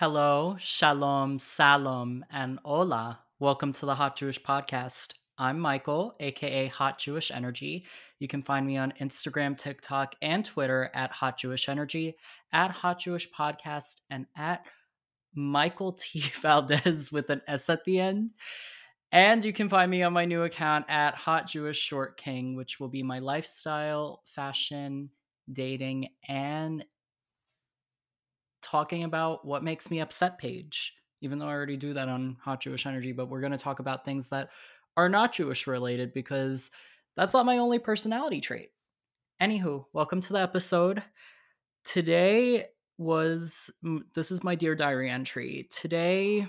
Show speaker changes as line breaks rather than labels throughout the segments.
Hello, shalom, salam, and hola. Welcome to the Hot Jewish Podcast. I'm Michael, aka Hot Jewish Energy. You can find me on Instagram, TikTok, and Twitter at Hot Jewish Energy, at Hot Jewish Podcast, and at Michael T. Valdes with an S at the end. And you can find me on my new account at Hot Jewish Short King, which will be my lifestyle, fashion, dating, and talking about what makes me upset page, even though I already do that on Hot Jewish Energy. But we're going to talk about things that are not Jewish related because that's not my only personality trait. Anywho, welcome to the episode. Today was this is my Dear Diary entry. Today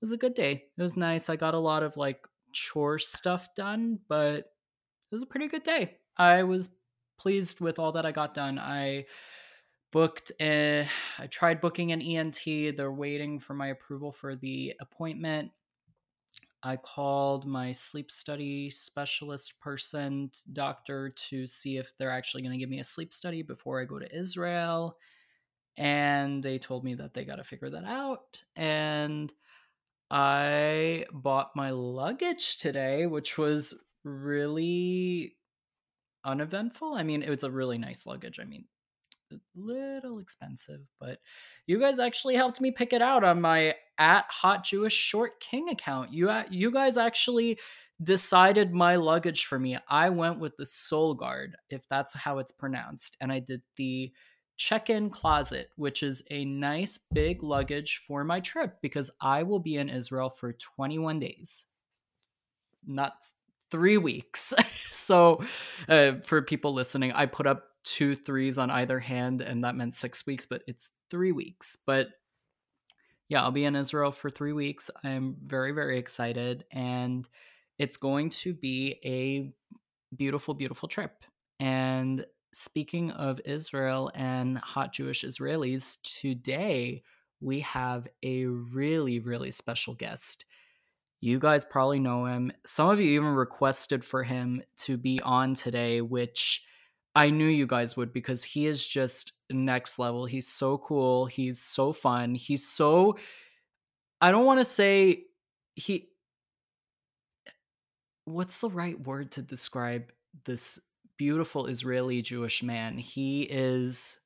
was a good day. It was nice. I got a lot of like chore stuff done, but it was a pretty good day. I was pleased with all that I got done. I booked a, I tried booking an ENT. They're waiting for my approval for the appointment. I called my sleep study specialist person, doctor, to see if they're actually going to give me a sleep study before I go to Israel. And they told me that they got to figure that out. And I bought my luggage today, which was really uneventful. I mean, it was a really nice luggage. I mean, little expensive, but you guys actually helped me pick it out on my at Hot Jewish Short King account. You you guys actually decided my luggage for me. I went with the Solgaard, if that's how it's pronounced, and I did the check-in closet, which is a nice big luggage for my trip because I will be in Israel for 21 days. Not 3 weeks. so, uh, for people listening, I put up two threes on either hand, and that meant six weeks, but it's three weeks. But yeah, I'll be in Israel for three weeks. I'm very, very excited, and it's going to be a beautiful, beautiful trip. And speaking of Israel and hot Jewish Israelis, today we have a really, really special guest. You guys probably know him. Some of you even requested for him to be on today, which I knew you guys would because he is just next level. He's so cool. He's so fun. He's so I don't want to say he what's the right word to describe this beautiful Israeli Jewish man? He is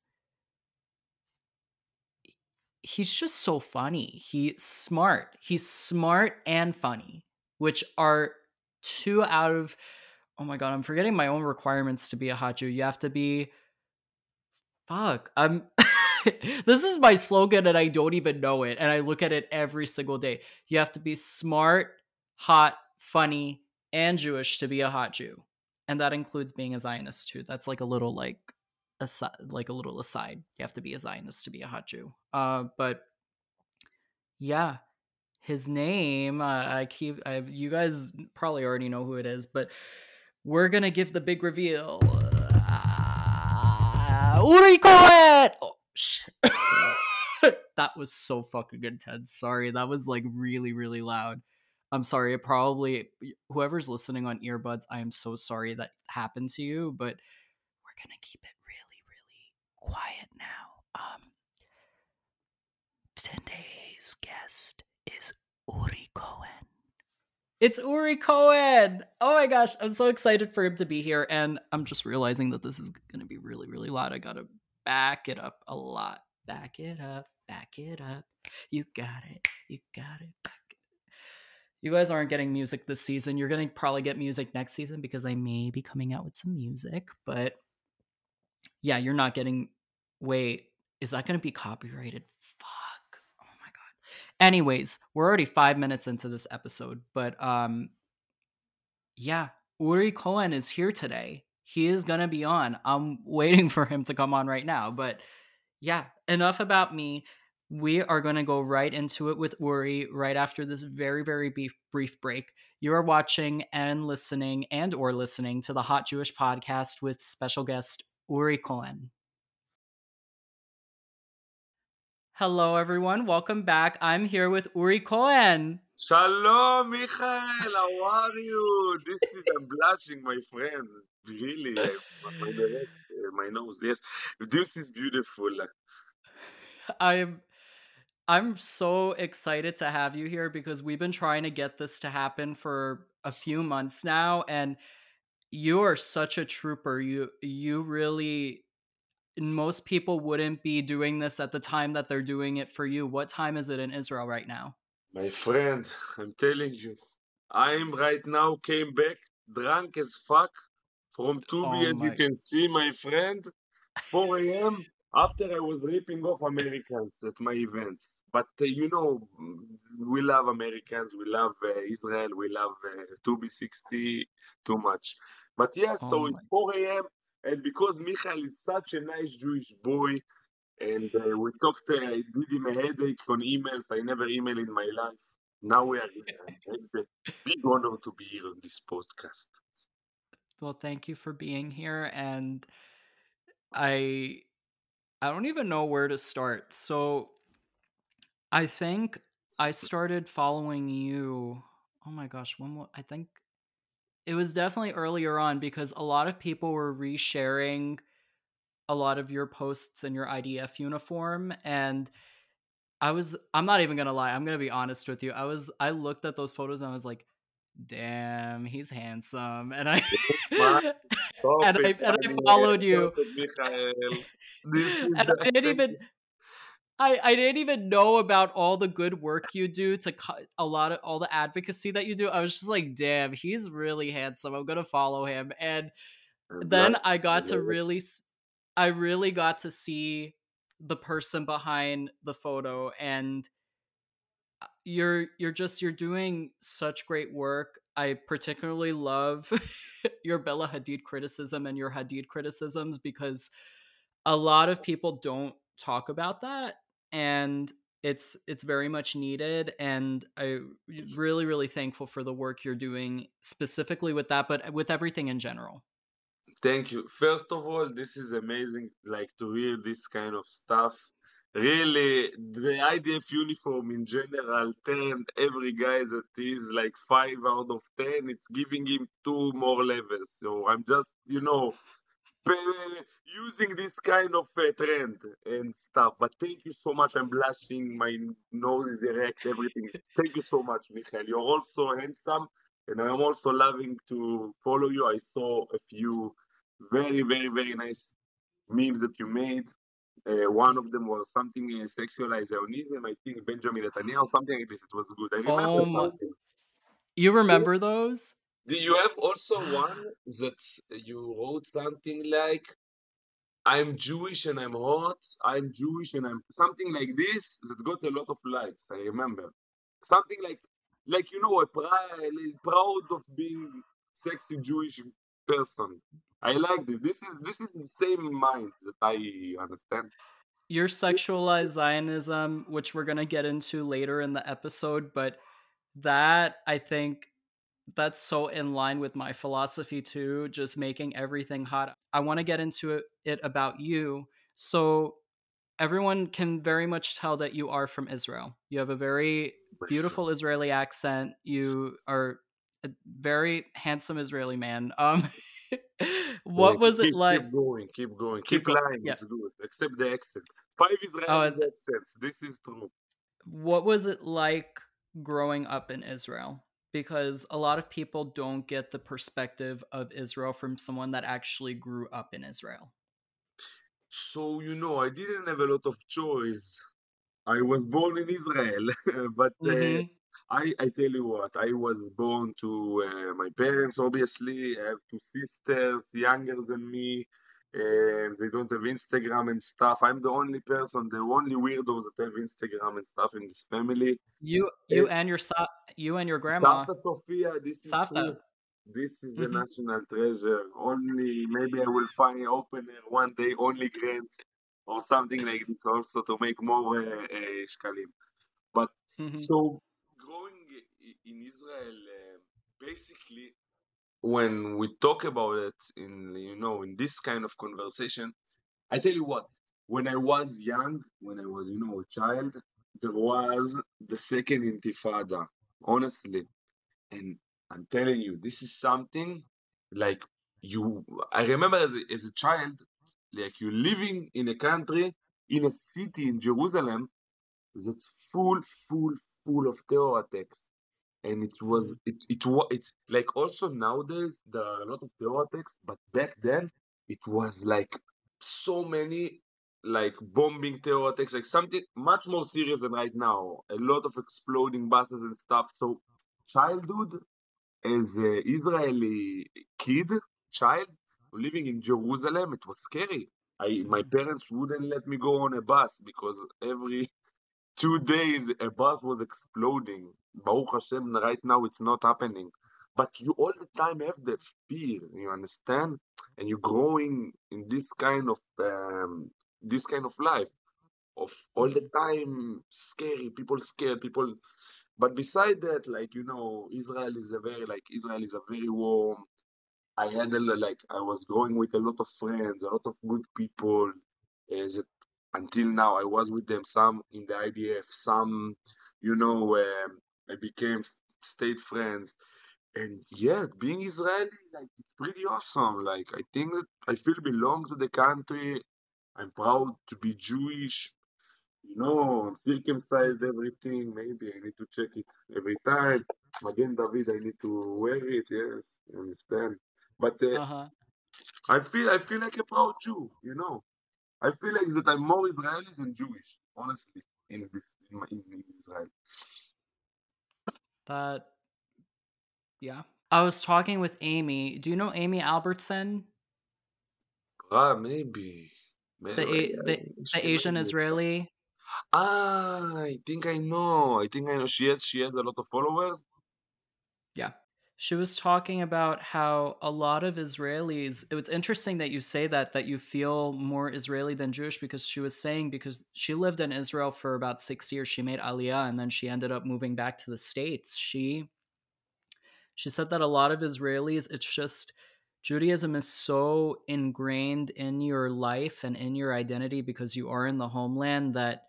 he's just so funny. He's smart. He's smart and funny, which are two out of oh my god, I'm forgetting my own requirements to be a hot Jew. You have to be fuck. I'm this is my slogan and I don't even know it. And I look at it every single day. You have to be smart, hot, funny, and Jewish to be a hot Jew. And that includes being a Zionist too. That's like a little like aside, like a little aside. You have to be a Zionist to be a hot Jew. Uh, but yeah, his name uh, I keep. I, you guys probably already know who it is, but we're gonna give the big reveal. Uh, Uri Cohen. Oh, that was so fucking intense. Sorry, that was like really, really loud. I'm sorry. It probably whoever's listening on earbuds. I am so sorry that happened to you, but we're gonna keep it really, really quiet now. Um, today's guest is Uri Cohen. It's Uri Cohen. Oh my gosh, I'm so excited for him to be here. And I'm just realizing that this is going to be really, really loud. I got to back it up a lot. Back it up, back it up. You got it, you got it. Back it. You guys aren't getting music this season. You're going to probably get music next season because I may be coming out with some music. But yeah, you're not getting. Wait, is that going to be copyrighted? Anyways, we're already five minutes into this episode, but um, yeah, Uri Cohen is here today. He is gonna be on. I'm waiting for him to come on right now, but yeah, enough about me. We are going to go right into it with Uri right after this very very brief break. You are watching and listening and or listening to the Hot Jewish podcast with special guest Uri Cohen. Hello, everyone. Welcome back. I'm here with Uri Cohen.
Shalom, Michael. How are you? This is I'm blushing, my friend. Really, uh, my nose. Yes, this is beautiful.
I'm. I'm so excited to have you here because we've been trying to get this to happen for a few months now and you are such a trooper. You you really most people wouldn't be doing this at the time that they're doing it for you. What time is it in Israel right now?
My friend, I'm telling you, I'm right now came back drunk as fuck from Tubi,
Oh
as you can see, my friend. 4 a.m. after I was ripping off Americans at my events. But uh, you know, we love Americans, we love uh, Israel, we love uh, Tubi 60 too much. But yeah,
Oh
so it's 4 a.m. And because Michael is such a nice Jewish boy, and uh, we talked, uh, I did him a headache on emails. I never email in my life. Now we are here. Big honor to be here on this podcast.
Well, thank you for being here and I I don't even know where to start. So, I think I started following you. Oh my gosh, when wa- I think it was definitely earlier on because a lot of people were resharing a lot of your posts in your IDF uniform and I was I'm not even going to lie. I'm going to be honest with you. I was I looked at those photos and I was like, "Damn, he's handsome." And I and I and I followed you.
This is
and I didn't even I, I didn't even know about all the good work you do to cut a lot of all the advocacy that you do. I was just like, damn, he's really handsome. I'm gonna follow him. And then I got to really, I really got to see the person behind the photo, and uh, you're you're just you're doing such great work. I particularly love your Bella Hadid criticism and your Hadid criticisms because a lot of people don't talk about that and it's it's very much needed and i really really thankful for the work you're doing specifically with that but with everything in general
Thank you. First of all, this is amazing, like to hear this kind of stuff. Really, the IDF uniform in general turned every guy that is like five out of ten. It's giving him two more levels. So I'm just, you know, using this kind of uh, trend and stuff. But thank you so much. I'm blushing. My nose is erect. Everything. Thank you so much, Michael. You're also handsome, and I'm also loving to follow you. I saw a few very, very, very nice memes that you made. Uh, one of them was something uh, sexualized Zionism. I think Benjamin Netanyahu, something like this. It was good. I remember
my
something.
you remember those
Do you have also one that you wrote something like? I'm Jewish and I'm hot. I'm Jewish and I'm something like this that got a lot of likes. I remember something like, like you know, a pride, proud of being sexy Jewish person. I like this. This is this is the same mind that I understand.
your sexualized zionism which we're to get into later in the episode but that i think that's so in line with my philosophy too just making everything hot i want to get into it, about you so everyone can very much tell that you are from israel you have a very beautiful israeli accent you are a very handsome israeli man um what was it like
keep going, keep going,
keep
keep lying.
yeah
It's good. Except the accent. Five
oh
Israeli
and
accents. This is true.
what was it like growing up in Israel? Because a lot of people don't get the perspective of Israel from someone that actually grew up in Israel.
So you know, I didn't have a lot of choice. I was born in Israel, but uh,
Mm-hmm.
I I tell you what, I was born to uh, my parents. Obviously, I have two sisters younger than me, and they don't have Instagram and stuff. I'm the only person, the only weirdo that have Instagram and stuff in this family.
You, you, and your sa- you and your grandma,
Savta Sofia, this is
Savta.
This is a
Mhm.
national treasure. Only maybe I will find open her one day, only grants or something like this also to make more uh, uh, shkalim. But
Mhm.
so growing in Israel, uh, basically, when we talk about it in you know in this kind of conversation, I tell you what, when I was young, when I was you know a child, there was the second Intifada, honestly, and I'm telling you, this is something like you. I remember as a, as a child, like you living in a country in a city in Jerusalem that's full, full, full of terror attacks. And it was it it was it's like also nowadays there are a lot of terror attacks, but back then it was like so many like bombing terror attacks, like something much more serious than right now. A lot of exploding buses and stuff. So childhood as an Israeli kid, child living in Jerusalem, it was scary. I my
Mhm.
parents wouldn't let me go on a bus because every two days a bus was exploding. Baruch Hashem, right now it's not happening. But you all the time have the fear, you understand? And you're growing in this kind of um, this kind of life of all the time scary, people scared, people. But beside that, like you know, Israel is a very like Israel is a very warm. I had a, like I was growing with a lot of friends, a lot of good people. Is it until now I was with them, some in the IDF, some, you know, um, I became state friends. And yeah, being Israeli, like it's pretty awesome. Like I think that I feel belong to the country. I'm proud to be Jewish. You know, I'm circumcised, everything. Maybe I need to check it every time. Magen David, I need to wear it. Yes, you understand. But uh,
Uh-huh.
I feel I feel like a proud Jew. You know, I feel like that I'm more Israeli than Jewish, honestly, in this in, my, in Israel.
That yeah. I was talking with Amy. Do you know Amy Albertson?
Ah, maybe.
The A- the the Asian Israeli?
Ah, I think I know. I think I know. She has she has a lot of followers.
Yeah. She was talking about how a lot of Israelis, it was interesting that you say that, that you feel more Israeli than Jewish because she was saying, because she lived in Israel for about six years, she made Aliyah and then she ended up moving back to the States. She, she said that a lot of Israelis, it's just, Judaism is so ingrained in your life and in your identity because you are in the homeland that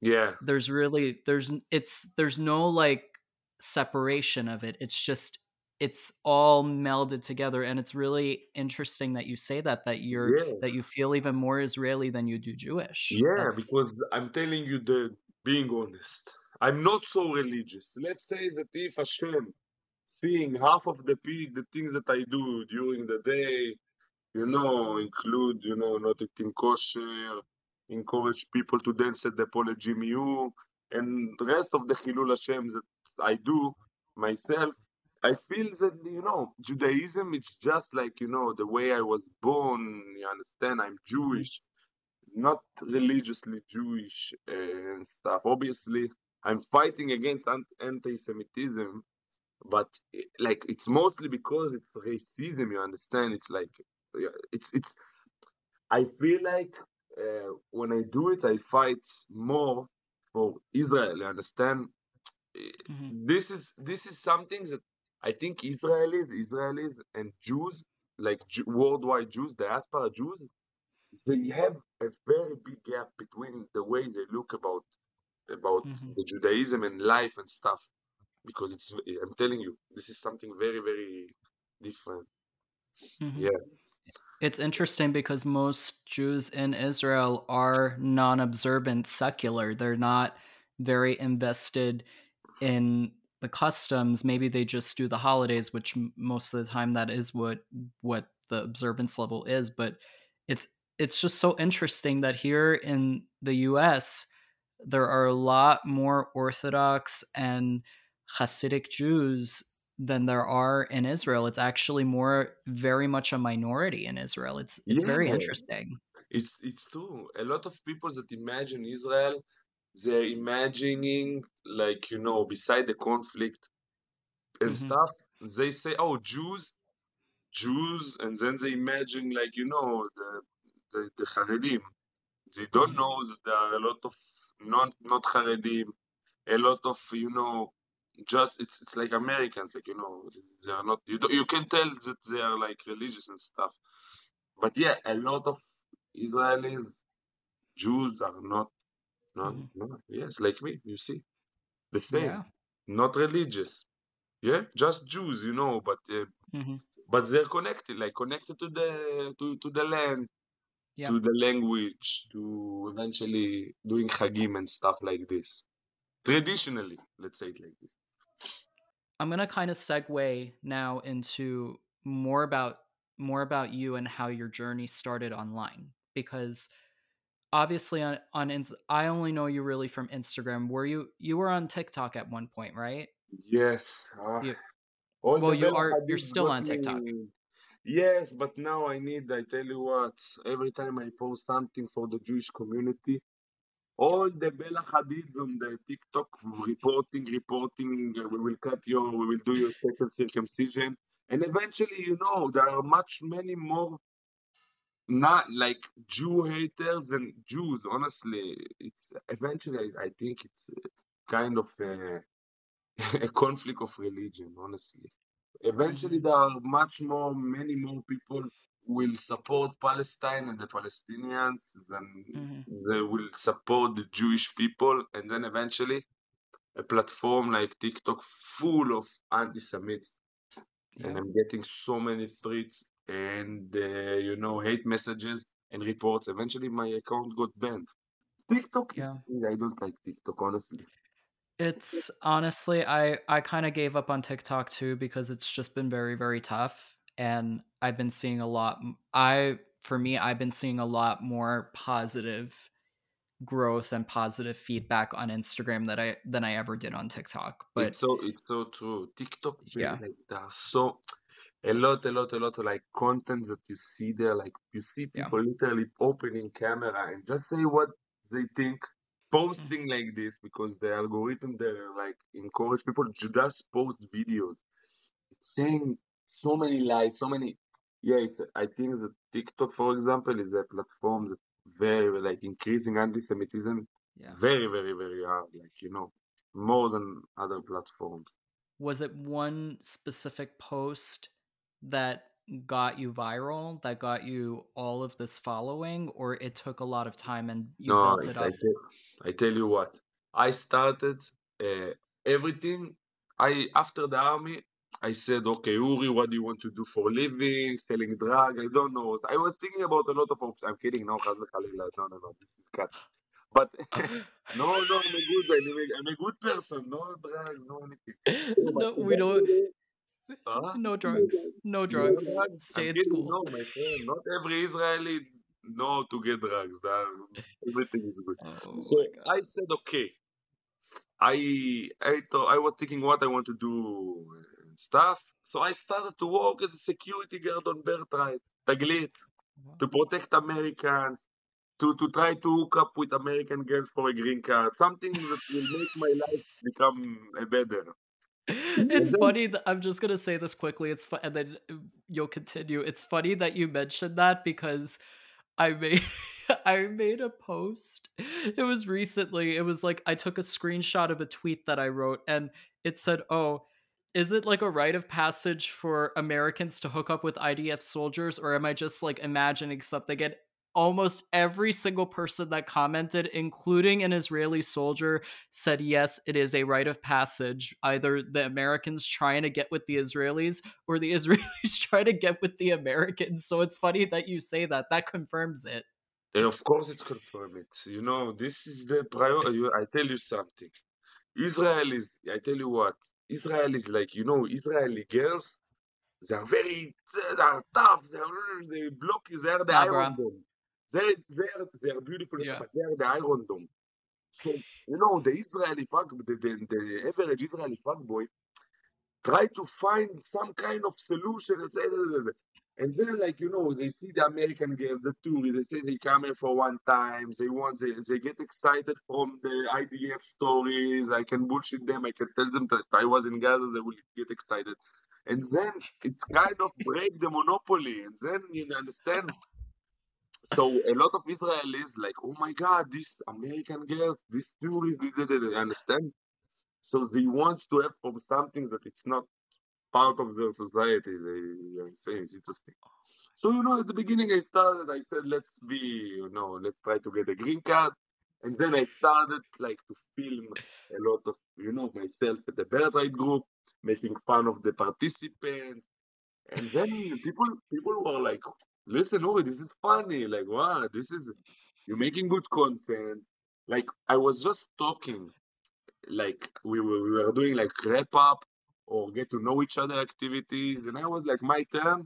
Yeah,
there's really there's it's there's no like separation of it it's just it's all melded together and it's really interesting that you say that that you're
yeah,
that you feel even more israeli than you do jewish
yeah.
that's
Because I'm telling you the being honest. I'm not so religious. Let's say that if Hashem seeing half of the the things that I do during the day, you know, include, you know, not eating kosher, encourage people to dance at the Pole GMU, and the rest of the Chilul Hashem that I do myself, I feel that, you know, Judaism, it's just like, you know, the way I was born, you understand, I'm Jewish, not religiously Jewish uh, and stuff. Obviously, I'm fighting against anti-Semitism, but eh, like it's mostly because it's racism you understand it's like it's it's i feel like uh, when i do it i fight more for israel you understand Eh,
Mhm.
this is this is something that i think israelis israelis and jews like worldwide jews diaspora jews they have a very big gap between the way they look about about
Mhm.
the judaism and life and stuff because it's i'm telling you this is something very very different
Mhm.
yeah
it's interesting because most jews in israel are non-observant secular they're not very invested in the customs maybe they just do the holidays which most of the time that is what what the observance level is but it's it's just so interesting that here in the US there are a lot more orthodox and hasidic jews than there are in Israel. It's actually more very much a minority in Israel. It's it's very interesting.
It's it's true. A lot of people that imagine israel they're imagining like you know beside the conflict and
Mhm.
stuff they say oh jews jews and then they imagine like you know the the, the Haredim. they don't
Mhm.
know that there are a lot of not not Haredim a lot of you know just it's it's like Americans like you know they are not you you can tell that they are like religious and stuff but yeah a lot of Israelis Jews are not not
Mhm.
no yes like me you see the same
yeah
not religious yeah just Jews you know but uh,
Mhm.
but they're connected like connected to the to, to the land
Yeah.
to the language, to eventually doing chagim and stuff like this. Traditionally, let's say it like this.
I'm gonna kind of segue now into more about more about you and how your journey started online because obviously on on I only know you really from Instagram. Were you you were on TikTok at one point, right?
Yes. ah,
You, well, you are you're still on TikTok.
me. Yes, but now I need, I tell you what, every time I post something for the Jewish community, all the Bella Hadids on the TikTok reporting, reporting, uh, we will cut your, we will do your second circumcision. And eventually, you know, there are much, many more not like Jew haters and Jews. Honestly, it's eventually, I, think it's kind of a, a conflict of religion, honestly. Eventually,
hmm
there are much more, many more people will support Palestine and the Palestinians than
hmm
they will support the Jewish people. And then eventually, a platform like TikTok full of anti-Semites, and I'm getting so many threats and uh, you know hate messages and reports. Eventually, my account got banned. TikTok
Yeah.
is I don't like TikTok honestly.
It's honestly I I kind of gave up on TikTok too because it's just been very very tough and I've been seeing a lot I for me I've been seeing a lot more positive growth and positive feedback on Instagram that I than I ever did on TikTok.
It's
But
so it's so true. TikTok
yeah.
like so a lot, a lot, a lot of like content that you see there. Like you see
Yeah.
people literally opening camera and just say what they think, posting mm-hmm. like this because the algorithm there like encourage people to just post videos. It's saying so many lies, so many. Yeah, it's. I think that TikTok, for example, is a platform that very like increasing anti-Semitism
Yeah.
very, very, very hard. Like you know, more than other platforms.
Was it one specific post that got you viral, that got you all of this following, or it took a lot of time and you
No,
built
it, I
up?
tell, I tell you what. I started uh, everything. I after the army, I said, okay, Uri, what do you want to do for a living? Selling drug? I don't know. I was thinking about a lot of options. I'm kidding. No. No, no, no. This is cut. But no, no, I'm a good. I'm a, I'm a good person. No drugs, no anything. No,
we don't.
Eventually, huh?
No drugs. No
No
drugs.
drugs?
Stay
I'm
at school.
No, my friend. Not every Israeli know to get drugs. That everything is good.
Oh
So. I said, okay. I I thought I was thinking what I want to do and stuff. So I started to work as a security guard on Birthright, Taglit,
Wow.
to protect Americans, to to try to hook up with American girls for a green card, something that will make my life become a better.
It's funny that I'm just gonna say this quickly. It's fu- and then uh, you'll continue. It's funny that you mentioned that because I made I made a post. It was recently. It was like I took a screenshot of a tweet that I wrote and it said, "Oh, is it like a rite of passage for Americans to hook up with IDF soldiers or am I just like imagining something?" And almost every single person that commented, including an Israeli soldier, said yes, it is a rite of passage. Either the Americans trying to get with the Israelis or the Israelis trying to get with the Americans. So it's funny that you say that. That confirms it.
and of course it's confirmed. It's you know this is the priority. I tell you something. Israelis, I tell you what. Israelis like you know Israeli girls. They are very, they are tough. They are, they block you. They are the Iron. They, they are, they are beautiful,
Yeah.
but they are the Iron Dome. So you know the Israeli fuck, the, the, the average Israeli fuckboy try to find some kind of solution and and then like you know they see the American girls, the tourists. They say they come here for one time. They want, they, they get excited from the IDF stories. I can bullshit them. I can tell them that I was in Gaza. They will get excited. And then it's kind of break the monopoly. And then you understand. So a lot of Israelis like, oh my God, these American girls, these tourists, they, they, understand. So they want to have from something that it's not part of their society. They are saying it's interesting. So you know, at the beginning, I started. I said, let's be, you know, let's try to get a green card. And then I started like to film a lot of, you know, myself at the Birthright group, making fun of the participants. And then people people were like, listen, Uri, this is funny. Like, wow, this is you're making good content. Like, I was just talking, like we were, we were doing like wrap up or get to know each other activities, and I was like, my turn.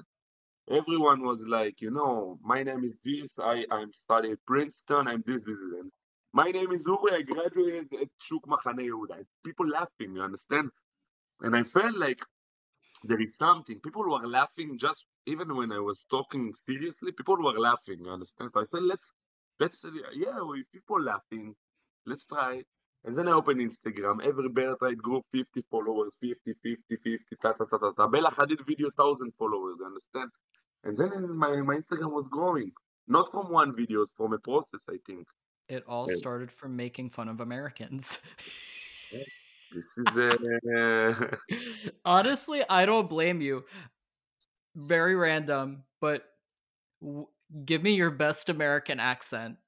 Everyone was like, you know, my name is this. I I'm studying Princeton. I'm this, this, this. And my name is Uri. I graduated at Shuk Machane Yehuda. People laughing, you understand? And I felt like there is something. People were laughing just even when I was talking seriously. People were laughing. You understand? So I said, let's let's yeah, if people laughing, let's try. And then I open Instagram. Every Birthright group 50 followers, 50, 50, 50, ta ta ta ta ta. Bella Hadid video 1000 followers. You understand? And then my my Instagram was growing. Not from one video, from a process. I think.
It all
Yeah.
started from making fun of Americans.
This is uh,
Honestly, I don't blame you. Very random, but w- give me your best American accent.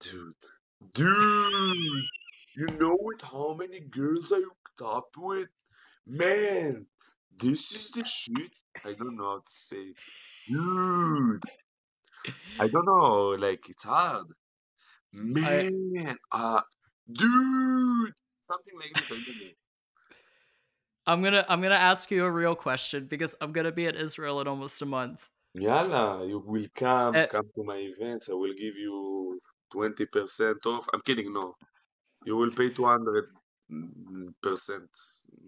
dude, dude. You know with how many girls I hooked up with? Man, this is the shit. I don't know how to say. Dude, I don't know, like it's hard. Man, uh, dude, something like this. I don't know.
I'm gonna I'm gonna ask you a real question because I'm gonna be in Israel in almost a month.
Yalla, you will come,
Eh.
come to my events. I will give you 20% off. I'm kidding, no. You will pay 200%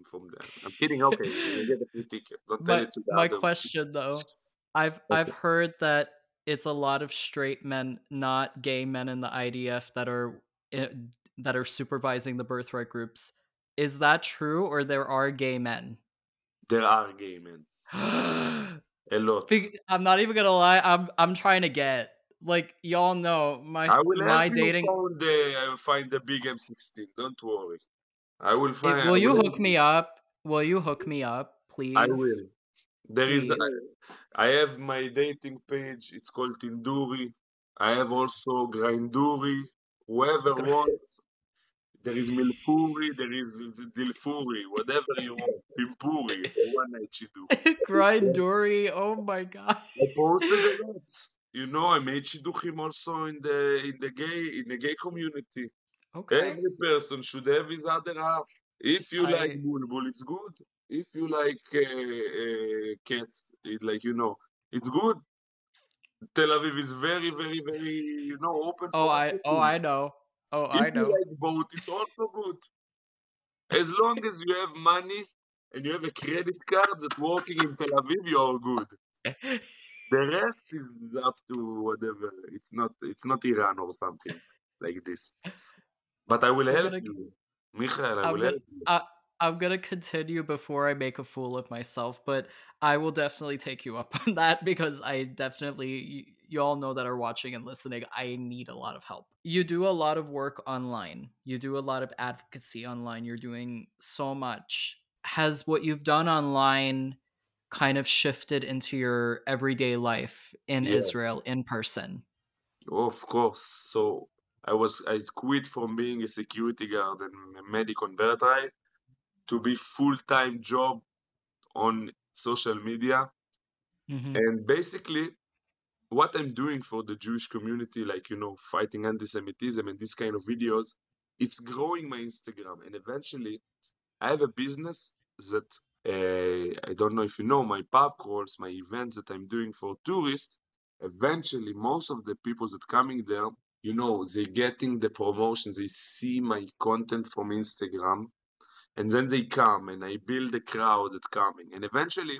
from there. I'm kidding, okay. You will get a free ticket. Don't tell
My
it to the
my
other.
question though, I've I've heard that it's a lot of straight men, not gay men in the IDF that are i- that are supervising the birthright groups. Is that true, or there are gay men?
There are gay men. A lot.
I'm not even gonna lie. I'm I'm trying to get like y'all know my
I will
my dating.
find the, I will find the big M16. Don't worry. I will find.
Will you
will
hook me up? Will you hook me up, please?
I will. There is.
Please.
I, I have my dating page. It's called Tinduri. I have also Grinduri. Whoever wants. There is Milfuri, There is Dilfuri. Whatever you want. Pimpuri for one night shidduch.
Grinduri. Oh my god.
I posted a lot. You know, I made shidduchim also in the in the gay in the gay community.
Okay.
Every person should have his other half. If you like
I
bulbul, it's good. If you like uh, uh, cats, it, like you know, it's good. Tel Aviv is very, very, very, you know, open
oh
for
I oh. I know. Oh
If
I know.
like boat, it's also good. As long as you have money and you have a credit card that's working in Tel Aviv, you're all good. The rest is up to whatever. It's not, it's not Iran or something like this. But I will
I'm
help
gonna
you, Michael. I
I'm
will
gonna
help you.
I, I'm gonna continue before I make a fool of myself, but I will definitely take you up on that because I definitely you, all know that are watching and listening. I need a lot of help. You do a lot of work online. You do a lot of advocacy online. You're doing so much. Has what you've done online kind of shifted into your everyday life in
Yes.
Israel in person?
Of course. So I was I quit from being a security guard and a medic on Birthright to be full-time job on social media.
hmm
And basically what I'm doing for the Jewish community, like you know, fighting anti-Semitism and these kind of videos, it's growing my Instagram. And eventually I have a business that uh, I don't know if you know my pub crawls, my events that I'm doing for tourists. Eventually, most of the people that coming there, you know, they getting the promotion. They see my content from Instagram, and then they come, and I build a crowd that's coming. And eventually,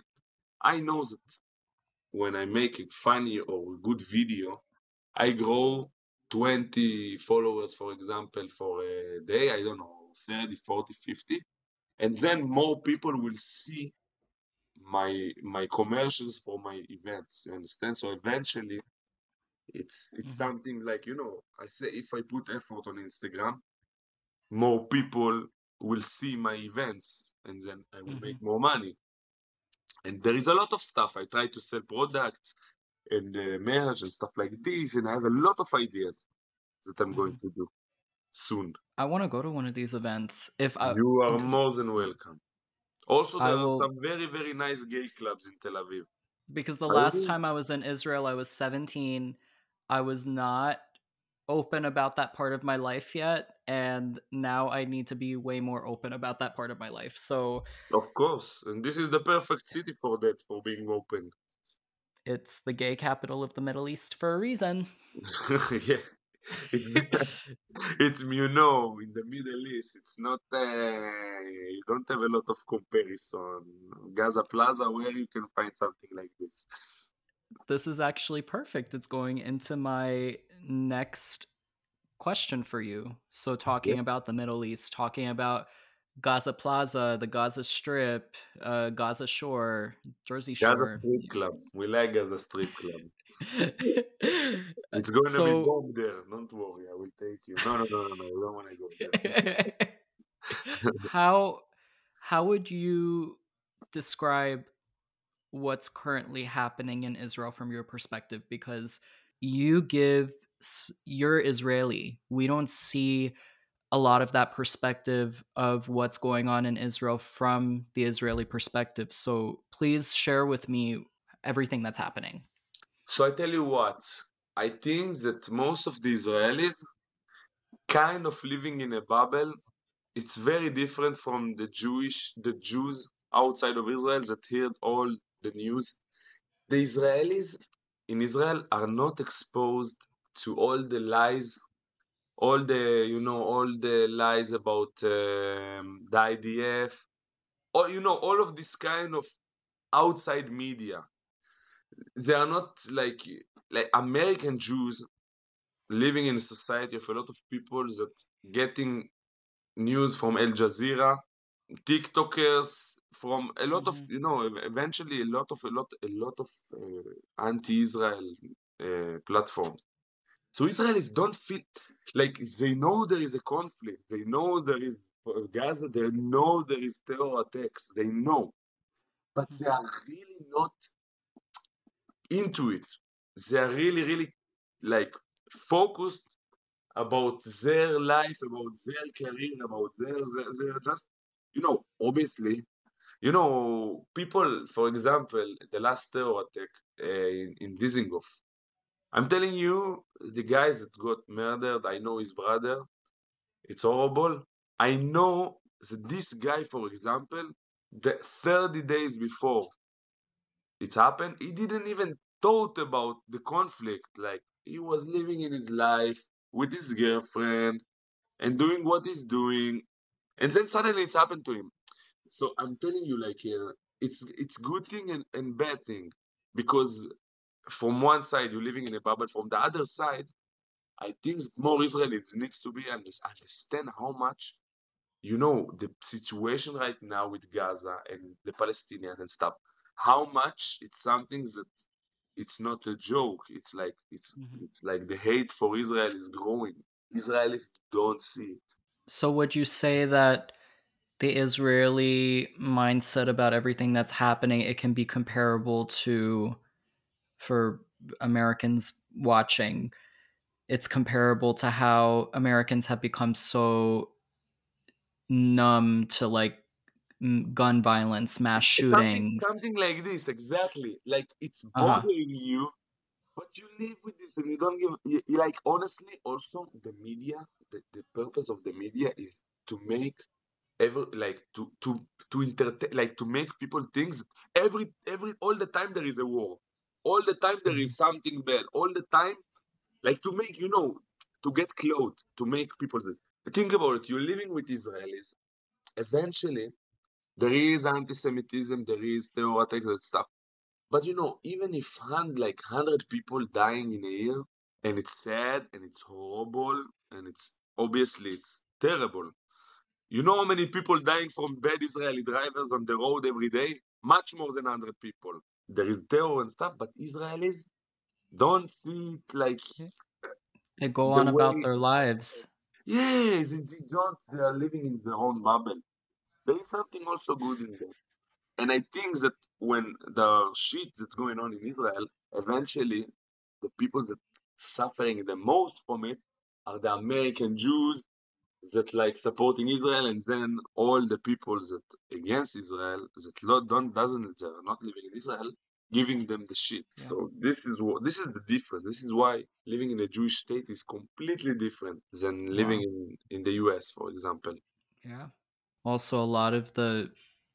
I know that when I make a funny or good video, I grow 20 followers, for example, for a day. I don't know, 30, 40, 50 and then more people will see my my commercials for my events you understand so eventually it's it's
Mhm.
something like you know i say if i put effort on instagram more people will see my events and then i will make more money and there is a lot of stuff. I try to sell products and uh, merch and stuff like this and i have a lot of ideas that i'm going to do soon.
I want to go to one of these events. If I,
you are more than welcome. Also there are some very very nice gay clubs in tel aviv.
Because the last time I was in Israel, I was 17. I was not open about that part of my life yet, and now I need to be way more open about that part of my life. So
Of course, and this is the perfect city for that, for being open.
it's the gay capital of the Middle East for a reason.
yeah, it's it's you know in the Middle East, it's not uh, you don't have a lot of comparison. Gaza Plaza, where you can find something like this.
This is actually perfect. It's going into my next question for you. So, talking
Yeah.
about the Middle East, talking about Gaza Plaza, the Gaza Strip, uh, Gaza Shore, Jersey Shore.
Gaza Strip Club. We like Gaza Strip Club. It's going to be bombed there. Don't worry, I will take you. No, no, no, no, no. We don't want to go there.
how how would you describe what's currently happening in Israel from your perspective because you give you're Israeli. We don't see a lot of that perspective of what's going on in Israel from the Israeli perspective. So please share with me everything that's happening.
So I tell you what, I think that most of the Israelis kind of living in a bubble. It's very different from the Jewish, the Jews outside of Israel that heard all the news. The Israelis in Israel are not exposed to all the lies, all the, you know, all the lies about um, the IDF, or, you know, all of this kind of outside media. They are not like, like American Jews living in a society of a lot of people that getting news from Al Jazeera, TikTokers, from a lot of
Mhm.
you know eventually a lot of a lot a lot of uh, anti-Israel uh, platforms. So Israelis don't feel like they know there is a conflict. They know there is uh, Gaza. They know there is terror attacks. They know, but they are really not into it. They are really really like focused about their life, about their career, about their, their, their just, you know, obviously, you know, people, for example, the last terror attack uh, in, in Dizengoff, I'm telling you, the guys that got murdered, I know his brother, it's horrible. I know that this guy, for example, the 30 days before it happened, he didn't even thought about the conflict. Like he was living in his life with his girlfriend and doing what he's doing, and then suddenly it's happened to him. So I'm telling you, like, uh, it's it's good thing and, and bad thing because from one side you're living in a bubble, from the other side, I think more Israelis needs to be under- understand how much you know the situation right now with Gaza and the Palestinians and stuff. How much it's something that it's not a joke. It's like it's
Mhm.
it's like the hate for Israel is growing. Israelis don't see it.
So would you say that the Israeli mindset about everything that's happening it can be comparable to for Americans watching it's comparable to how Americans have become so numb to like gun violence, mass shootings.
something like this, exactly. Like it's
Uh-huh.
bothering you, but you live with this and you don't give you like honestly also the media, the, the purpose of the media is to make ever like to to to entertain like to make people think every every all the time there is a war. All the time there is mm-hmm. something bad. All the time like to make you know to get clothes, to make people think about it. You're living with Israelis. Eventually there is anti-Semitism, there is terror attacks and stuff. But you know, even if hand like hundred people dying in a year, and it's sad and it's horrible and it's obviously it's terrible. You know how many people dying from bad Israeli drivers on the road every day? Much more than hundred people. There is terror and stuff, but Israelis don't see it like
They go
the
on about their lives.
Yes, they, they don't. They are living in their own bubble. There is something also good in that. And I think that when the shit that's going on in Israel, eventually the people that suffering the most from it are the American Jews that like supporting Israel, and then all the people that against Israel that lo- don't doesn't they're not living in Israel giving them the shit.
Yeah.
So this is what this is the difference. This is why living in a Jewish state is completely different than living
Wow.
in in the US, for example.
Yeah. Also, a lot of the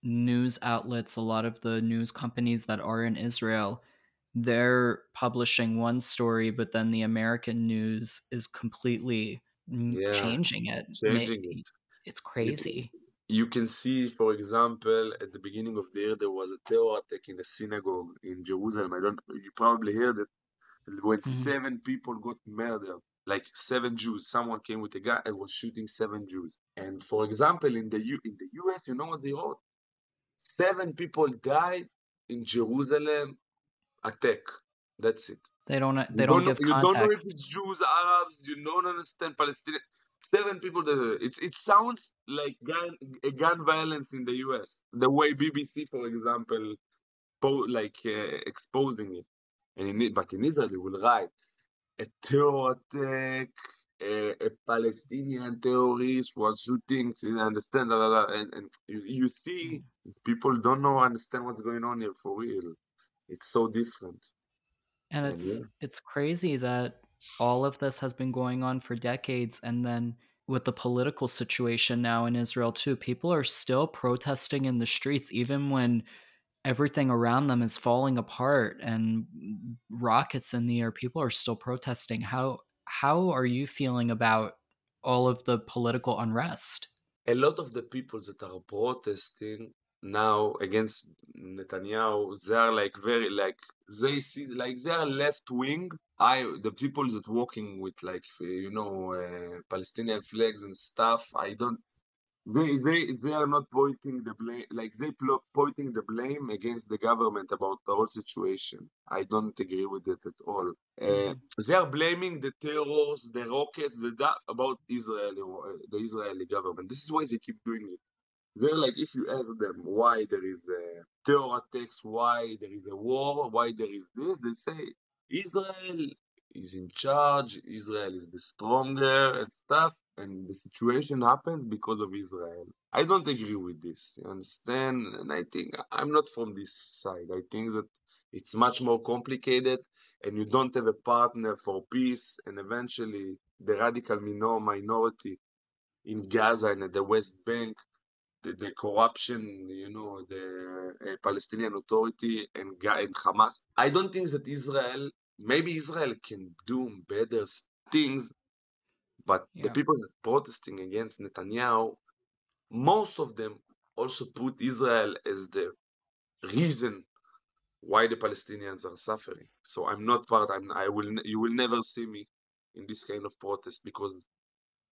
news outlets, a lot of the news companies that are in Israel, they're publishing one story, but then the American news is completely
Yeah,
changing it.
Changing it.
It's crazy.
you can see, for example, at the beginning of the year, there was a terror attack in a synagogue in Jerusalem. I don't. You probably heard it when
Mhm.
seven people got murdered. Like seven Jews. Someone came with a gun and was shooting seven Jews. And for example, in the U in the US, you know what they wrote? Seven people died in Jerusalem attack. That's it.
They don't. They
don't
don't
know.
give
You don't know if it's Jews, Arabs. You don't understand Palestinian. Seven people. That it's it sounds like gun a gun violence in the U.S. The way BBC, for example, po- like uh, exposing it. And in it, but in Israel, you will write a terror attack. A, a Palestinian terrorist was shooting. You understand? la, la, la, And, and you, you see, people don't know understand what's going on here for real. It's so different.
And
And
it's
yeah.
it's crazy that all of this has been going on for decades and then with the political situation now in Israel too, people are still protesting in the streets even when everything around them is falling apart and rockets in the air. People are still protesting. How how are you feeling about all of the political unrest?
a lot of the people that are protesting now against Netanyahu, they are like very like they see like they are left wing. I the people that walking with like you know uh, Palestinian flags and stuff. I don't. They they they are not pointing the blame like they pl- pointing the blame against the government about the whole situation. I don't agree with it at all. Uh,
Mhm.
they are blaming the terrors, the rockets, the da- about Israeli uh, the Israeli government. This is why they keep doing it. They're like, if you ask them why there is a terror attacks, why there is a war, why there is this, they say Israel is in charge, Israel is the stronger and stuff, and the situation happens because of Israel. I don't agree with this, you understand? And I think I'm not from this side. I think that it's much more complicated, and you don't have a partner for peace, and eventually the radical minor- minority in Gaza and at the West Bank the, the corruption, you know, the uh, Palestinian Authority and, and Hamas. I don't think that Israel, maybe Israel can do better things, but the people that protesting against Netanyahu, most of them also put Israel as the reason why the Palestinians are suffering. So I'm not part. I'm. I will. You will never see me in this kind of protest because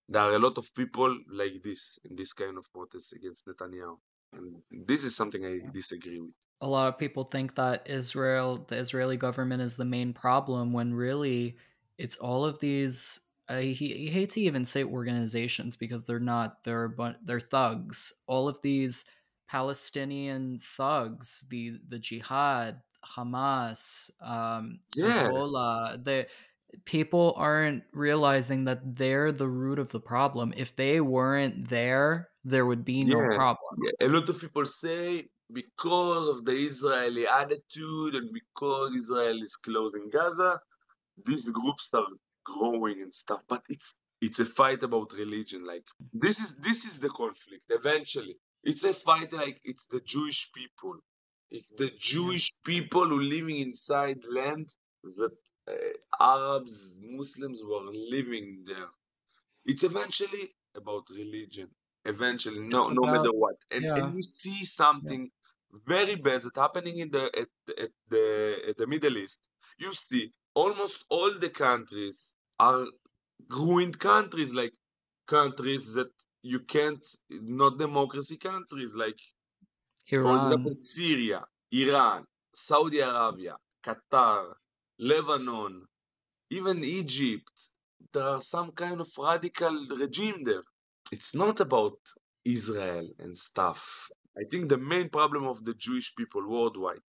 there are a lot of people like this in this kind of protest against Netanyahu. And this is something I disagree with.
a lot of people think that Israel, the Israeli government, is the main problem when really it's all of these. I, he- I hate to even say organizations because they're not. They're but they're thugs. All of these Palestinian thugs, the the jihad, Hamas, um,
Yeah.
Hezbollah. The people aren't realizing that they're the root of the problem. If they weren't there, there would be no
Yeah.
problem.
Yeah, a lot of people say because of the Israeli attitude and because Israel is closing Gaza, these groups are growing and stuff. But it's it's a fight about religion. Like this is this is the conflict. Eventually, it's a fight like it's the Jewish people. It's the Jewish people who living inside land that Arabs, Muslims were living there. It's eventually about religion. Eventually, no,
It's
no matter what, and
yeah.
and you see something very bad that happening in the at, the- at the at the Middle East. You see, almost all the countries are ruined countries, like countries that you can't, not democracy countries, like for
Iran.
example, Syria, Iran, Saudi Arabia, Qatar, Lebanon, even Egypt. There are some kind of radical regime there. It's not about Israel and stuff. I think the main problem of the Jewish people worldwide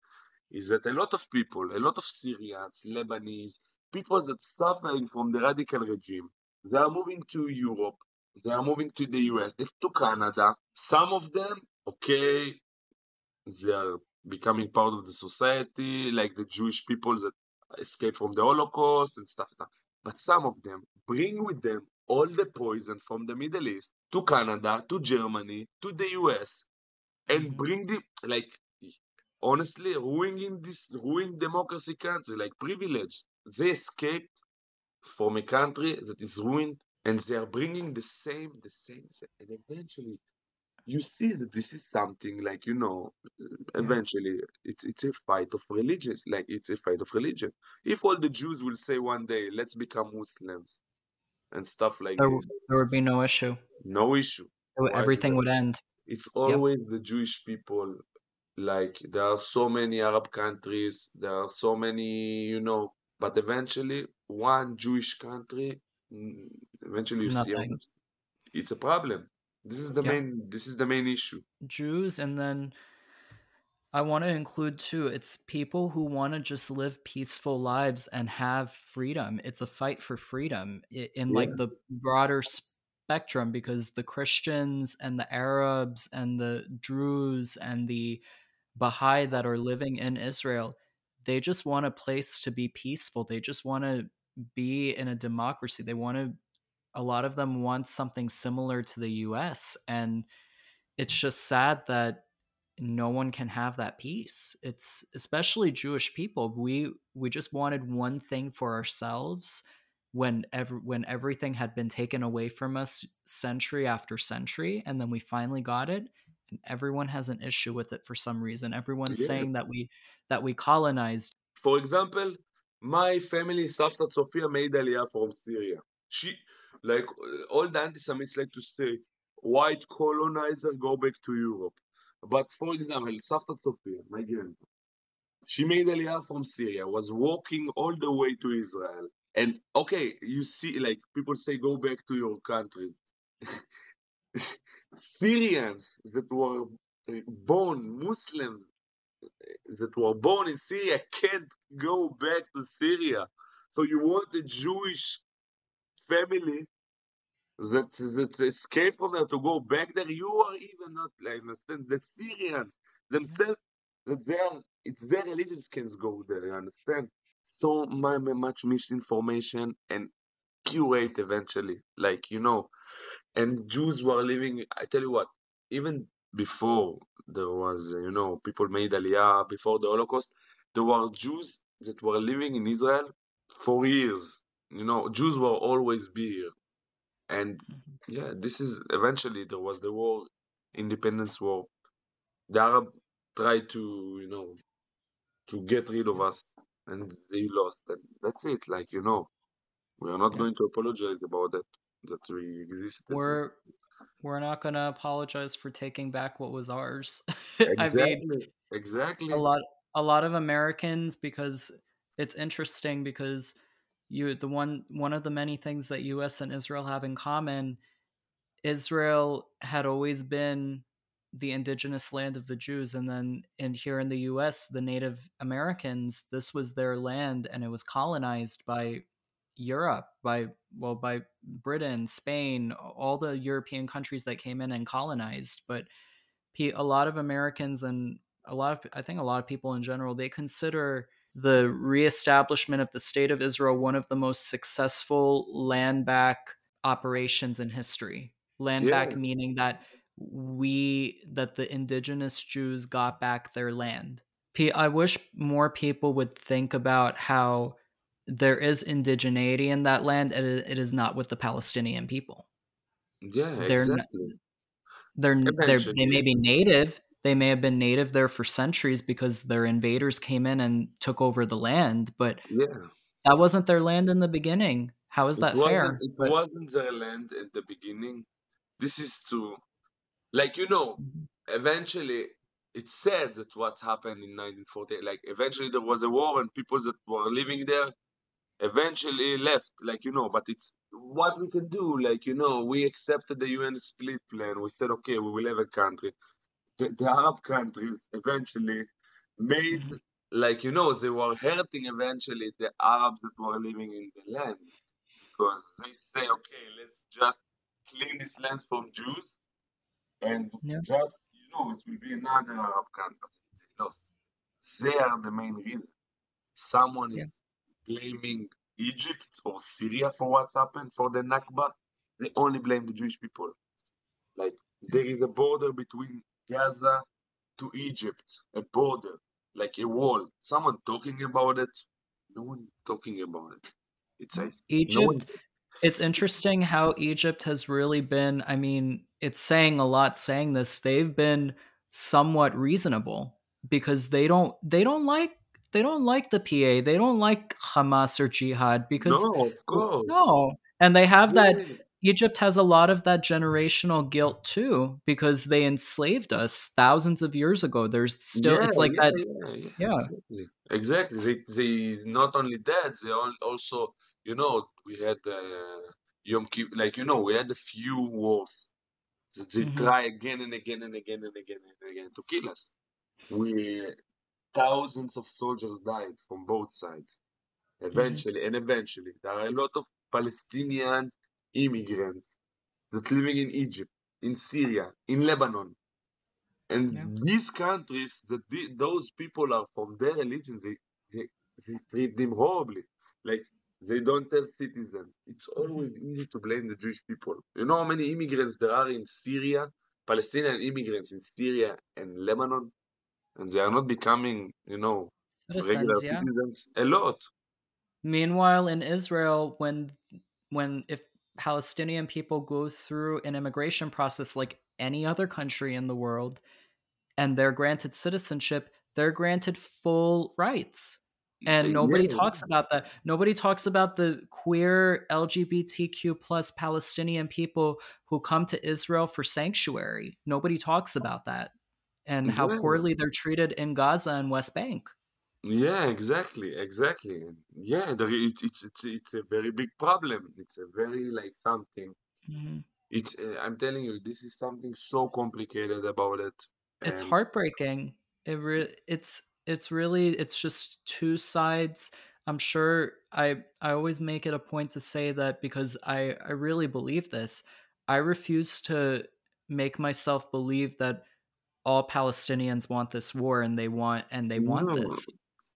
is that a lot of people, a lot of Syrians, Lebanese, people that suffering from the radical regime, they are moving to Europe, they are moving to the US, they- to Canada. Some of them, okay, they are becoming part of the society, like the Jewish people that escaped from the Holocaust and stuff, stuff. But some of them bring with them all the poison from the Middle East to Canada, to Germany, to the US, and
Mhm.
bring the like honestly ruining this ruining democracy country, like privilege. They escaped from a country that is ruined and they are bringing the same, the same. and eventually you see that this is something like you know eventually it's it's a fight of religions like it's a fight of religion. If all the jews will say one day let's become muslims and stuff like
There,
this
there would be no issue.
no issue.
Would- Everything would end.
it's
Yep.
always the jewish people like there are so many arab countries there are so many you know but eventually one jewish country eventually you see it's a problem this is the
Yeah.
main this is the main issue
Jews, and then I want to include too, it's people who want to just live peaceful lives and have freedom. It's a fight for freedom in
yeah
like the broader spectrum because the Christians and the Arabs and the Druze and the Baha'i that are living in Israel, they just want a place to be peaceful. They just want to be in a democracy. They want to, a lot of them want something similar to the US. And it's just sad that no one can have that peace it's especially jewish people we we just wanted one thing for ourselves when ever when everything had been taken away from us century after century and then we finally got it and everyone has an issue with it for some reason everyone's
yeah
saying that we that we colonized
For example, my family, Safta Sofia, made Aliyah from Syria. She, like all the anti-Semites like to say, white colonizer go back to Europe. But for example, Safta Sofia, my grandma, she made Aliyah from Syria, was walking all the way to Israel. And okay, you see, like people say, go back to your countries. Syrians that were uh, born Muslims that were born in Syria can't go back to Syria. So you want the Jewish family that that escaped from there to go back there? You are even not like understand the Syrians themselves that they are it's their religions can go there. You understand? So my, much misinformation and curate eventually, like you know, and Jews were living. I tell you what, even before there was, you know, people made Aliyah before the Holocaust, there were Jews that were living in Israel for years. You know, Jews will always be here, and
Mhm.
yeah, this is eventually there was the war, independence war. The Arab tried to, you know, to get rid of us, and they lost. And that's it. Like you know, we are not
Yeah.
going to apologize about that that we existed.
we're we're not going to apologize for taking back what was ours i mean
Exactly,
a lot a lot of Americans because it's interesting because you the one one of the many things that US and Israel have in common Israel had always been the indigenous land of the Jews and then in here in the US the Native Americans this was their land and it was colonized by Europe by well by Britain Spain all the European countries that came in and colonized. But a lot of Americans and a lot of I think a lot of people in general they consider the reestablishment of the state of Israel one of the most successful land back operations in history. Land
Yeah,
back meaning that we that the indigenous Jews got back their land. P- I wish more people would think about how there is indigeneity in that land and it, is not with the Palestinian people.
yeah,
They're
exactly.
they're, they're, they may be native they may have been native there for centuries because their invaders came in and took over the land but
yeah.
that wasn't their land in the beginning how is that
wasn't
fair
it
but
wasn't their land at the beginning. This is to like you know,
Mhm.
eventually it's sad that what happened in 1948. Like eventually there was a war and people that were living there eventually left. Like you know, but it's what we can do. Like you know, we accepted the UN split plan. We said okay, we will have a country. The, the Arab countries eventually made
Mhm.
like you know they were hurting eventually the Arabs that were living in the land because they say okay, let's just clean this land from Jews and
yeah
just you know it will be another Arab country. they lost. They are the main reason. Someone
Yeah.
is blaming Egypt or Syria for what's happened for the Nakba. They only blame the Jewish people. Like there is a border between Gaza to Egypt, a border, like a wall. Someone talking about it? No one talking about it. It's like no one.
Egypt it's interesting how Egypt has really been I mean, it's saying a lot saying this. They've been somewhat reasonable because they don't they don't like they don't like the PA. They don't like Hamas or Jihad because
No, of course.
no. And they have that Egypt has a lot of that generational guilt too because they enslaved us thousands of years ago. There's still
yeah,
it's like
yeah,
that
yeah, yeah, exactly, exactly. They, they not only that, they also, you know, we had uh, Yom Kippur, like you know, we had a few wars that they
Mhm.
try again and again and again and again and again to kill us. We thousands of soldiers died from both sides. Eventually, and eventually, there are a lot of Palestinian immigrants that living in Egypt, in Syria, in Lebanon. And
Yeah.
these countries that the, those people are from their religion, they, they they treat them horribly. Like they don't have citizens. It's mm-hmm. always easy to blame the Jewish people. You know how many immigrants there are in Syria, Palestinian immigrants in Syria and Lebanon, and they are not becoming, you know, regular
Citizens, yeah.
citizens. A lot.
Meanwhile, in Israel, when when if Palestinian people go through an immigration process like any other country in the world, and they're granted citizenship, they're granted full rights. And nobody talks about that. Nobody talks about the queer LGBTQ plus Palestinian people who come to Israel for sanctuary. Nobody talks oh. about that and how poorly they're treated in Gaza and West Bank.
Yeah, exactly, exactly. Yeah, there is, it's it's it's it's a very big problem. It's a very like something.
Mhm.
It's uh, I'm telling you, this is something so complicated about it.
It's
And
heartbreaking. It re- it's it's really it's just two sides. I'm sure I I always make it a point to say that because I I really believe this. I refuse to make myself believe that all Palestinians want this war and they want and they want
no,
this.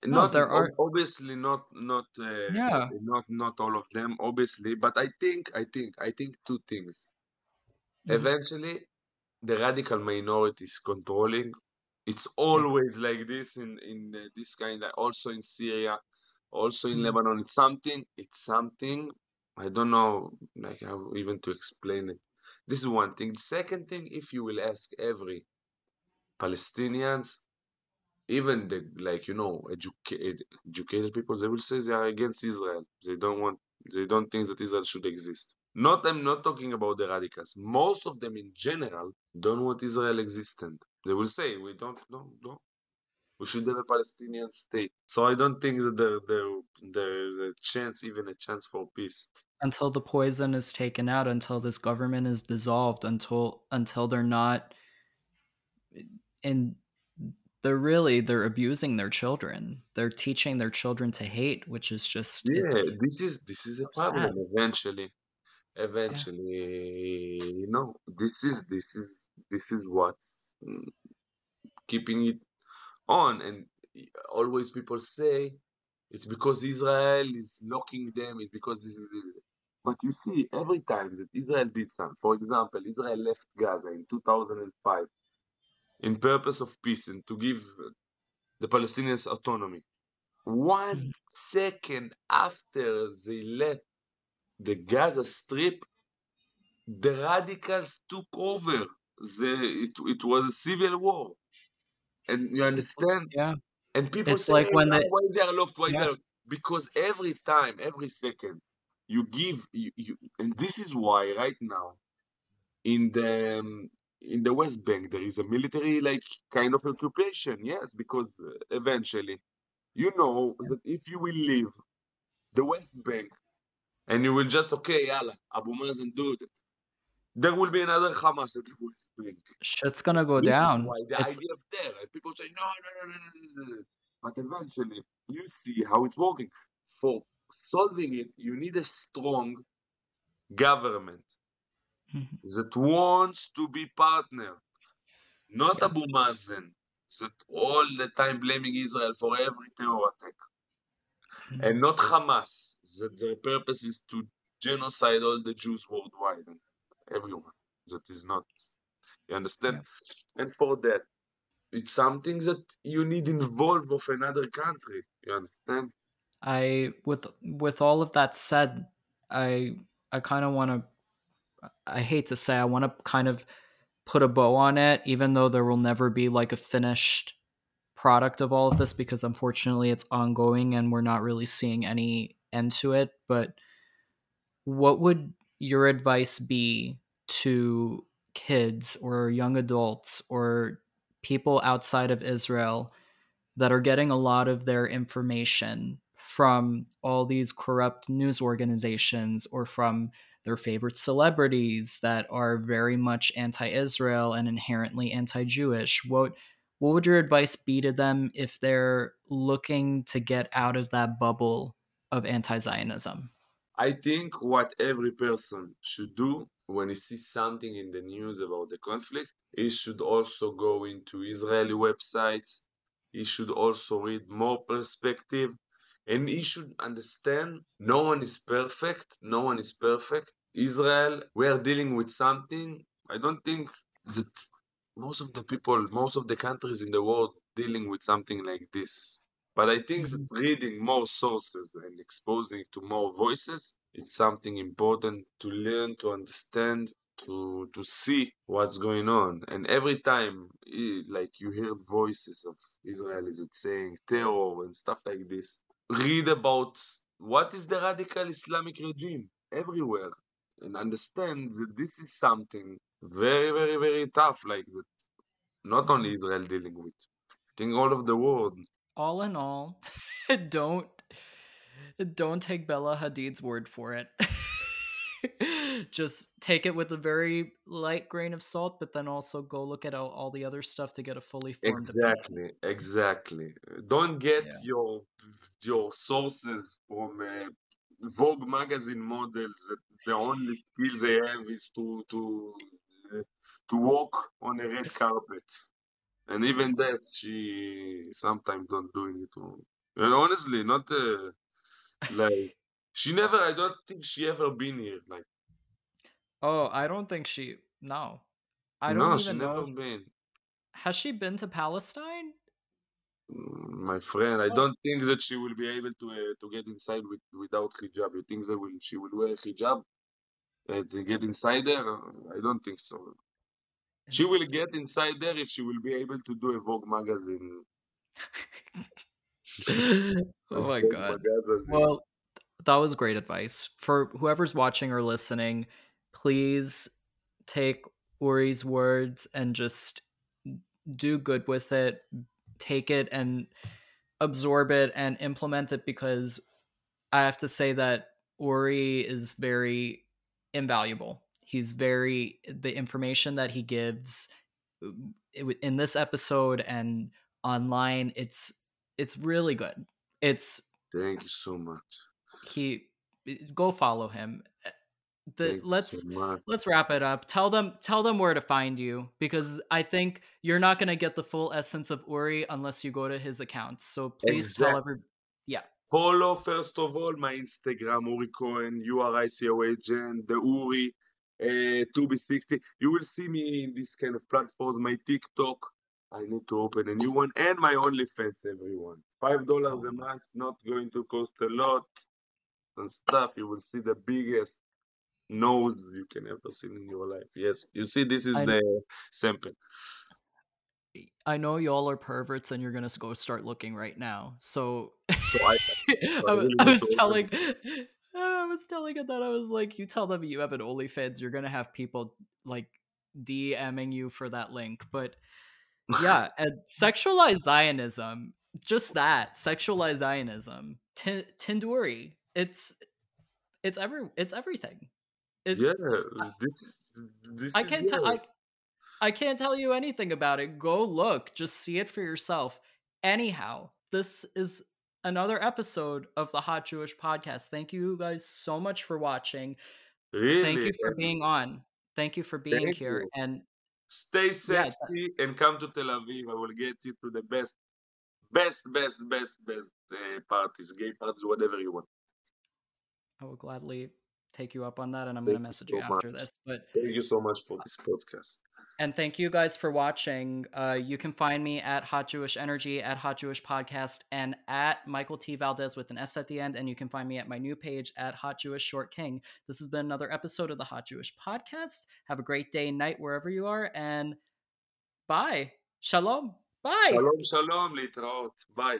No,
not
there are
obviously not not uh,
yeah.
not not all of them, obviously, but I think I think I think two things.
Mhm.
Eventually, the radical minority is controlling. It's always like this in in uh, this kind, like also in Syria, also in
Mhm.
Lebanon. It's something. It's something. I don't know, like how even to explain it. This is one thing. The second thing, if you will ask every Palestinians, even the like you know educated educated people, they will say they are against Israel. They don't want. They don't think that Israel should exist. Not, I'm not talking about the radicals. Most of them in general don't want Israel existent. They will say, we don't, no, no. We should have a Palestinian state. So I don't think that there, there, there is a chance, even a chance for peace.
Until the poison is taken out, until this government is dissolved, until until they're not and they're really they're abusing their children. They're teaching their children to hate, which is just
Yeah, this is this is a
so sad.
problem eventually.
Yeah.
Eventually, you know, this is this is this is what's mm, keeping it on. And always people say it's because Israel is locking them, it's because this is but you see, every time that Israel did something, for example, Israel left Gaza in 2005 in purpose of peace and to give the Palestinians autonomy. One
Mhm.
after they left the Gaza Strip, the radicals took over. The, it, it was a civil war. And you understand?
yeah.
And people
It's
say,
like when
"Ah,
the
why is there locked? Why is
yeah.
there locked? Because every time, every second, you give, you, you, and this is why right now in the um, in the West Bank there is a military like kind of occupation. Yes, because uh, eventually, you know that if you will leave the West Bank and you will just okay, yalla, Abu Mazen do it, there will be another Hamas at the West Bank.
Shit's gonna go
This is
down.
why the
It's
idea of there, and people say no, no, no, no, no, no, no. But eventually, you see how it's working. For solving it, you need a strong government
Mhm.
that wants to be partner, not
Yeah.
Abu Mazen. that all the time blaming Israel for every terror attack.
Mhm.
And not Hamas, that their purpose is to genocide all the Jews worldwide and everyone. That is not, you understand? And for that, it's something that you need involved of another country. You understand?
I with with all of that said, I I kind of want to I hate to say I want to kind of put a bow on it even though there will never be like a finished product of all of this because unfortunately it's ongoing and we're not really seeing any end to it, but what would your advice be to kids or young adults or people outside of Israel that are getting a lot of their information from all these corrupt news organizations or from their favorite celebrities that are very much anti-Israel and inherently anti-Jewish. What what would your advice be to them if they're looking to get out of that bubble of anti-Zionism?
I think what every person should do when he sees something in the news about the conflict, he should also go into Israeli websites. He should also read more perspective and he should understand no one is perfect. No one is perfect. Israel, we are dealing with something. I don't think that most of the people, most of the countries in the world dealing with something like this. But I think that reading more sources and exposing to more voices is something important to learn, to understand, to to see what's going on. And every time, eh, like you hear voices of Israelis saying terror and stuff like this, read about what is the radical Islamic regime everywhere and understand that this is something very, very, very tough, like that not only Israel dealing with. I think all of the world.
All in all, don't don't take Bella Hadid's word for it. Just take it with a very light grain of salt, but then also go look at all, all the other stuff to get a fully formed opinion.
Exactly, exactly. Don't get
Yeah.
your your sources from uh, Vogue magazine models that the only skill they have is to to uh, to walk on a red carpet, and even that she sometimes don't doing it. wrong. And honestly, not uh, like she never. I don't think she ever been here. Like
Oh, I don't think she. No, I don't
no, she never
if-
been.
has she been to Palestine?
Mm, My friend, I
Oh.
don't think that she will be able to uh, to get inside with without hijab. You think that will she will wear hijab uh, to get inside there? I don't think so. She will get inside there if she will be able to do a Vogue magazine.
oh my god.
magazine.
Well, that was great advice. For whoever's watching or listening, please take Uri's words and just do good with it. Take it and absorb it and implement it because I have to say that Uri is very invaluable. He's very the information that he gives uh, in this episode and online it's it's really good. It's
Thank you so much.
He go follow him. The
Thank you
let's
so
let's wrap it up. Tell them tell them where to find you because I think you're not going to get the full essence of Uri unless you go to his accounts. So please tell
Exactly.
every yeah.
Follow first of all my Instagram, Uri Cohen, U R I C O H N, the Uri, uh, 2B60. You will see me in this kind of platforms. My TikTok, I need to open a new one, and my OnlyFans, everyone. Five dollars
Oh.
a month, not going to cost a lot and stuff. You will see the biggest nose you can ever see in your life. Yes, you see, this is
I-
the sample.
I know y'all are perverts and you're to go start looking right now. So
So I,
I, was-
really
I was telling I was telling it that I was like you tell them you have an OnlyFans, you're to have people like DMing you for that link. But yeah, and sexualized Zionism, just that, sexualized Zionism, Tin Tinduri, it's it's every it's everything. It,
yeah, this this
I can't tell. I, I can't tell you anything about it. Go look, just see it for yourself. Anyhow, this is another episode of the Hot Jewish Podcast. Thank you guys so much for watching.
Really,
Thank you for being on. Thank you for being
Thank
here.
you.
And
Stay
Yeah,
sexy and come to Tel Aviv. I will get you to the best, best, best, best, best uh, parties, gay parties, whatever you want.
I will gladly take you up on that and I'm going to
message you, so
you after
much.
this. But
thank you so much for this podcast.
And thank you guys for watching. Uh, you can find me at Hot Jewish Energy, at Hot Jewish Podcast, and at Michael T. Valdes with an S at the end. And you can find me at my new page at Hot Jewish Short King. This has been another episode of the Hot Jewish Podcast. Have a great day, night, wherever you are, and bye. Shalom. Bye.
Shalom, shalom, litraot. Bye.